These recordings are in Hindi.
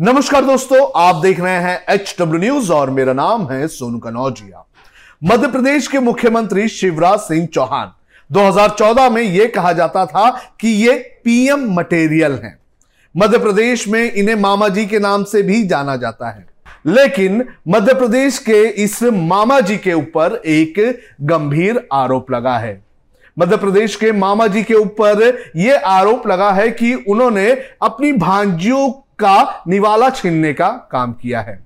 नमस्कार दोस्तों, आप देख रहे हैं एच डब्ल्यू न्यूज़ और मेरा नाम है सोनू कनौजिया। मध्य प्रदेश के मुख्यमंत्री शिवराज सिंह चौहान। 2014 में यह कहा जाता था कि ये पीएम मटेरियल हैं। मध्य प्रदेश में इन्हें मामा जी के नाम से भी जाना जाता है। लेकिन मध्य प्रदेश के इस मामा जी के ऊपर एक गंभीर आरोप लगा है। मध्य प्रदेश के मामा जी के ऊपर यह आरोप लगा है कि उन्होंने अपनी भांजियों का निवाला छीनने का काम किया है।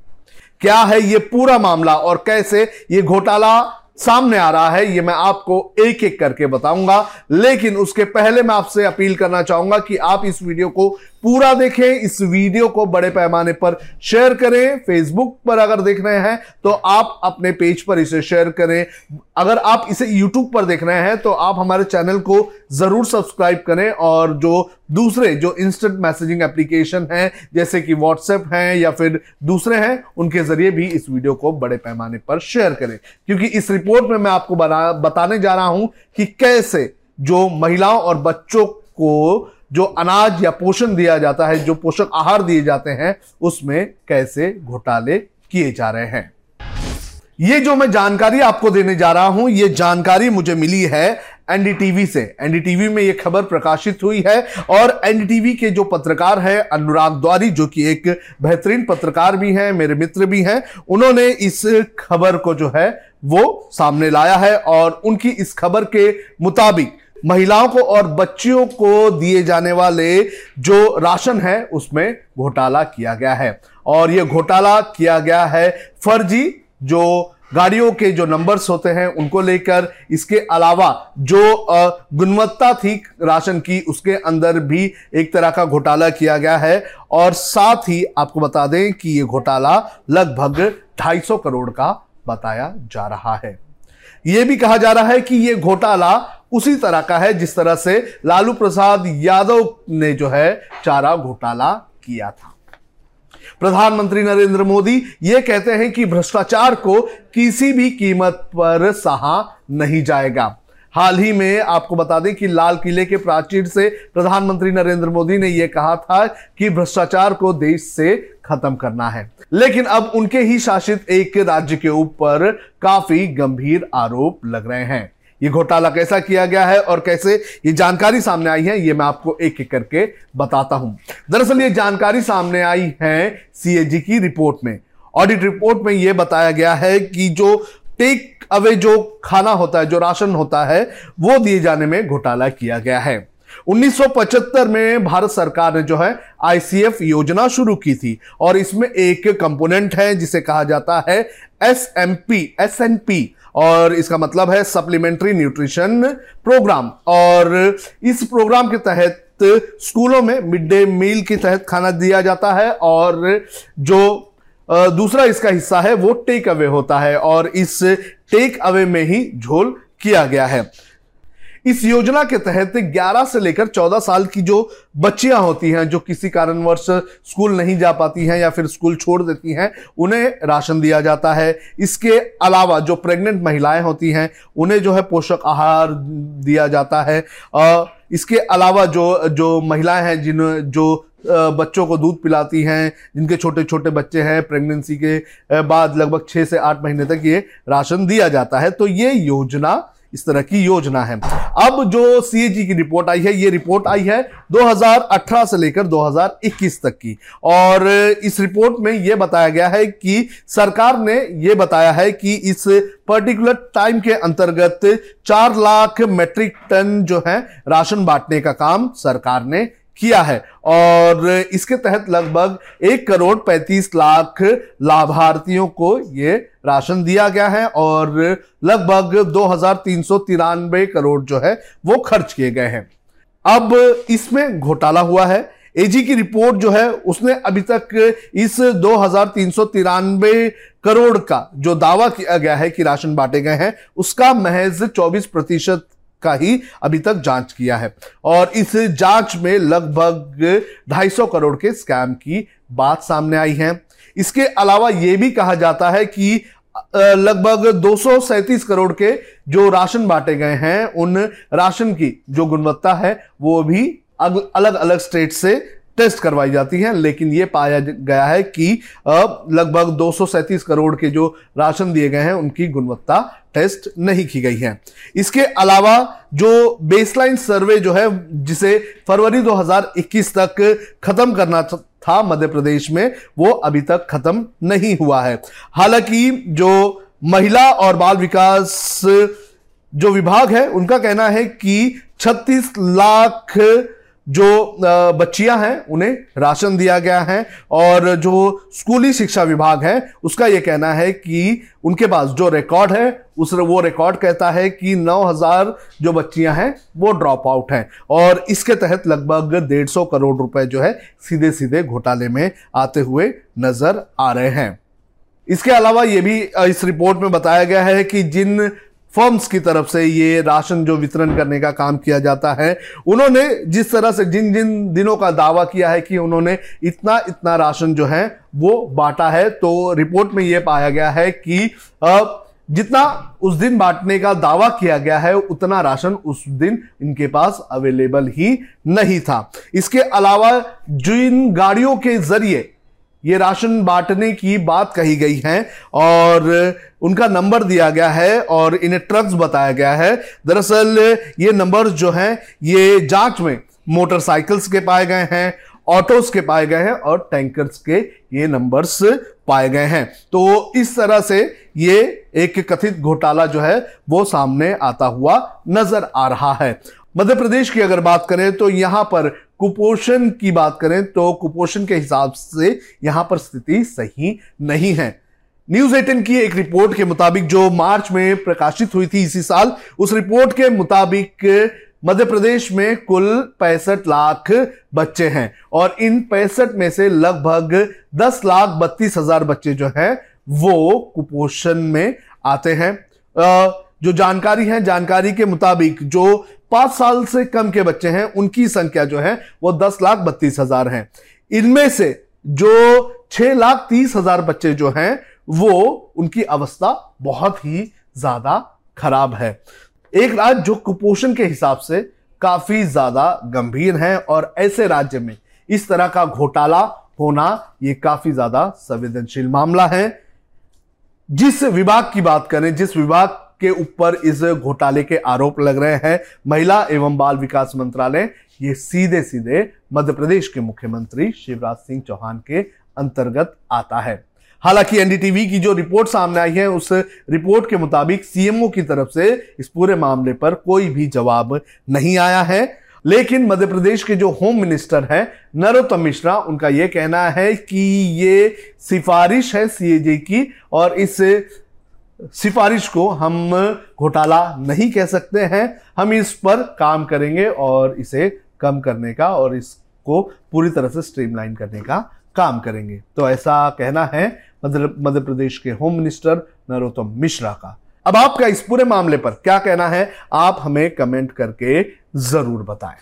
क्या है ये पूरा मामला और कैसे ये घोटाला सामने आ रहा है, ये मैं आपको एक एक करके बताऊँगा। लेकिन उसके पहले मैं आपसे अपील करना चाहूँगा कि आप इस वीडियो को पूरा देखें इस वीडियो को बड़े पैमाने पर शेयर करें। फेसबुक पर अगर देख रहे हैं तो आप अपने पेज पर इसे शेयर करें। अगर आप इसे यूट्यूब पर देख रहे हैं तो आप हमारे चैनल को ज़रूर सब्सक्राइब करें। और जो दूसरे, जो इंस्टेंट मैसेजिंग एप्लीकेशन हैं, जैसे कि व्हाट्सएप हैं या फिर दूसरे हैं, उनके ज़रिए भी इस वीडियो को बड़े पैमाने पर शेयर करें। क्योंकि इस रिपोर्ट में मैं आपको बना, बताने जा रहा हूँ कि कैसे जो महिलाओं और बच्चों को जो अनाज या पोषण दिया जाता है, जो पोषक आहार दिए जाते हैं, उसमें कैसे घोटाले किए जा रहे हैं? ये जो मैं जानकारी आपको देने जा रहा हूँ, ये जानकारी मुझे मिली है एनडीटीवी से। एनडीटीवी में ये खबर प्रकाशित हुई है और एनडीटीवी के जो पत्रकार हैं, अनुराग द्वारी, जो कि एक बेहतरीन पत्रकार भी हैं, मेरे मित्र भी हैं, उन्होंने इस खबर को जो है, वो सामने लाया है और उनकी इस खबर के मुताबिक महिलाओं को और बच्चियों को दिए जाने वाले जो राशन है, उसमें घोटाला किया गया है। और यह घोटाला किया गया है फर्जी, जो गाड़ियों के जो नंबर्स होते हैं, उनको लेकर। इसके अलावा जो गुणवत्ता थी राशन की, उसके अंदर भी एक तरह का घोटाला किया गया है। और साथ ही आपको बता दें कि ये घोटाला लगभग 250 करोड़ का बताया जा रहा है। ये भी कहा जा रहा है कि ये घोटाला उसी तरह का है जिस तरह से लालू प्रसाद यादव ने जो है चारा घोटाला किया था। प्रधानमंत्री नरेंद्र मोदी यह कहते हैं कि भ्रष्टाचार को किसी भी कीमत पर सहा नहीं जाएगा। हाल ही में आपको बता दें कि लाल किले के प्राचीर से प्रधानमंत्री नरेंद्र मोदी ने यह कहा था कि भ्रष्टाचार को देश से खत्म करना है। लेकिन अब उनके ही शासित एक राज्य के ऊपर काफ़ी गंभीर आरोप लग रहे हैं। ये घोटाला कैसा किया गया है और कैसे ये जानकारी सामने आई है, ये मैं आपको एक एक करके बताता हूँ। दरअसल ये जानकारी सामने आई है सीएजी की रिपोर्ट में। ऑडिट रिपोर्ट में ये बताया गया है कि जो टेक अवे जो खाना होता है, जो राशन होता है, वो दिए जाने में घोटाला किया गया है। 1975 में भारत सरकार ने जो है आईसीएफ योजना शुरू की थी और इसमें एक कंपोनेंट है, जिसे कहा जाता है S M P S N P और इसका मतलब है सप्लीमेंट्री न्यूट्रिशन प्रोग्राम और इस प्रोग्राम के तहत स्कूलों में मिड डे मील के तहत खाना दिया जाता है और जो दूसरा इसका हिस्सा है, वो टेक अवे होता है और इस टेक अवे में ही झोल किया गया है। इस योजना के तहत 11 से लेकर 14 साल की जो बच्चियाँ होती हैं, जो किसी कारणवश स्कूल नहीं जा पाती हैं या फिर स्कूल छोड़ देती हैं, उन्हें राशन दिया जाता है। इसके अलावा जो प्रेग्नेंट महिलाएँ होती हैं, उन्हें जो है पोषक आहार दिया जाता है। इसके अलावा जो जो महिलाएँ हैं, जिन, जो बच्चों को दूध पिलाती हैं, जिनके छोटे छोटे बच्चे हैं, प्रेगनेंसी के बाद लगभग छः से आठ महीने तक ये राशन दिया जाता है। तो ये योजना इस तरह की योजना है। अब जो सीएजी की रिपोर्ट आई है, ये रिपोर्ट आई है 2018 से लेकर 2021 तक की। और इस रिपोर्ट में यह बताया गया है कि सरकार ने यह बताया है कि इस पर्टिकुलर टाइम के अंतर्गत चार लाख मेट्रिक टन जो है राशन बांटने का काम सरकार ने किया है। और इसके तहत लगभग एक करोड़ पैंतीस लाख लाभार्थियों को ये राशन दिया गया है और लगभग दो हज़ार तीन सौ तिरानवे करोड़ जो है वो खर्च किए गए हैं। अब इसमें घोटाला हुआ है। एजी की रिपोर्ट जो है, उसने अभी तक इस दो हज़ार तीन सौ तिरानवे करोड़ का जो दावा किया गया है कि राशन बांटे गए हैं, उसका महज 24 प्रतिशत का ही अभी तक जाँच किया है। और इस जाँच में लगभग 250 करोड़ के स्कैम की बात सामने आई है। इसके अलावा यह भी कहा जाता है कि लगभग दो करोड़ के जो राशन बांटे गए हैं, उन राशन की जो गुणवत्ता है, वो भी अलग अलग स्टेट से टेस्ट करवाई जाती हैं, लेकिन ये पाया गया है कि लगभग दो करोड़ के जो राशन दिए गए हैं, उनकी गुणवत्ता टेस्ट नहीं की गई है। इसके अलावा जो बेसलाइन सर्वे जो है, जिसे फरवरी 2021 तक खत्म करना था मध्य प्रदेश में, वो अभी तक खत्म नहीं हुआ है। हालाँकि जो महिला और बाल विकास जो विभाग है, उनका कहना है कि 36 लाख जो बच्चियाँ हैं, उन्हें राशन दिया गया है और जो स्कूली शिक्षा विभाग है, उसका यह कहना है कि उनके पास जो रिकॉर्ड है, उस वो रिकॉर्ड कहता है कि 9000 जो बच्चियाँ हैं, वो ड्रॉप आउट हैं और इसके तहत लगभग 150 करोड़ रुपए जो है सीधे सीधे घोटाले में आते हुए नज़र आ रहे हैं। इसके अलावा ये भी इस रिपोर्ट में बताया गया है कि जिन फर्म्स की तरफ़ से ये राशन जो वितरण करने का काम किया जाता है, उन्होंने जिस तरह से जिन जिन दिनों का दावा किया है कि उन्होंने इतना इतना राशन जो है वो बांटा है तो रिपोर्ट में ये पाया गया है कि जितना उस दिन बांटने का दावा किया गया है, उतना राशन उस दिन इनके पास अवेलेबल ही नहीं था। इसके अलावा जिन गाड़ियों के ज़रिए ये राशन बांटने की बात कही गई है और उनका नंबर दिया गया है और इन्हें ट्रक्स बताया गया है। दरअसल ये नंबर जो हैं, ये जाँच में मोटरसाइकिल्स के पाए गए हैं, ऑटोस के पाए गए हैं और टैंकर्स के ये नंबर्स पाए गए हैं। तो इस तरह से ये एक कथित घोटाला जो है, वो सामने आता हुआ नज़र आ रहा है। मध्य प्रदेश की अगर बात करें तो यहाँ पर कुपोषण की बात करें तो कुपोषण के हिसाब से यहाँ पर स्थिति सही नहीं है। न्यूज़ एटीन की एक रिपोर्ट के मुताबिक जो मार्च में प्रकाशित हुई थी इसी साल, उस रिपोर्ट के मुताबिक मध्य प्रदेश में कुल पैंसठ लाख बच्चे हैं और इन पैंसठ में से लगभग दस लाख बत्तीस हज़ार बच्चे जो हैं, वो कुपोषण में आते हैं। जो जानकारी है, जानकारी के मुताबिक जो पाँच साल से कम के बच्चे हैं, उनकी संख्या जो है, वो दस लाख बत्तीस हज़ार है। इनमें से जो छह लाख तीस हज़ार बच्चे जो हैं, वो उनकी अवस्था बहुत ही ज़्यादा खराब है। एक राज्य जो कुपोषण के हिसाब से काफ़ी ज़्यादा गंभीर है और ऐसे राज्य में इस तरह का घोटाला होना यह काफ़ी ज़्यादा संवेदनशील मामला है। जिस विभाग की बात करें, जिस विभाग के ऊपर इस घोटाले के आरोप लग रहे हैं। महिला एवं बाल विकास मंत्रालय, ये सीधे सीधे मध्य प्रदेश के मुख्यमंत्री शिवराज सिंह चौहान के अंतर्गत आता है। हालाँकि एनडीटीवी की जो रिपोर्ट सामने आई है, उस रिपोर्ट के मुताबिक सीएमओ की तरफ़ से इस पूरे मामले पर कोई भी जवाब नहीं आया है। लेकिन मध्य प्रदेश के जो होम मिनिस्टर हैं, नरोत्तम मिश्रा, उनका यह कहना है कि ये सिफारिश है सीएजे की और इस सिफारिश को हम घोटाला नहीं कह सकते हैं। हम इस पर काम करेंगे और इसे कम करने का और इसको पूरी तरह से स्ट्रीमलाइन करने का काम करेंगे। तो ऐसा कहना है मध्य प्रदेश के होम मिनिस्टर नरोत्तम मिश्रा का। अब आपका इस पूरे मामले पर क्या कहना है, आप हमें कमेंट करके ज़रूर बताएँ।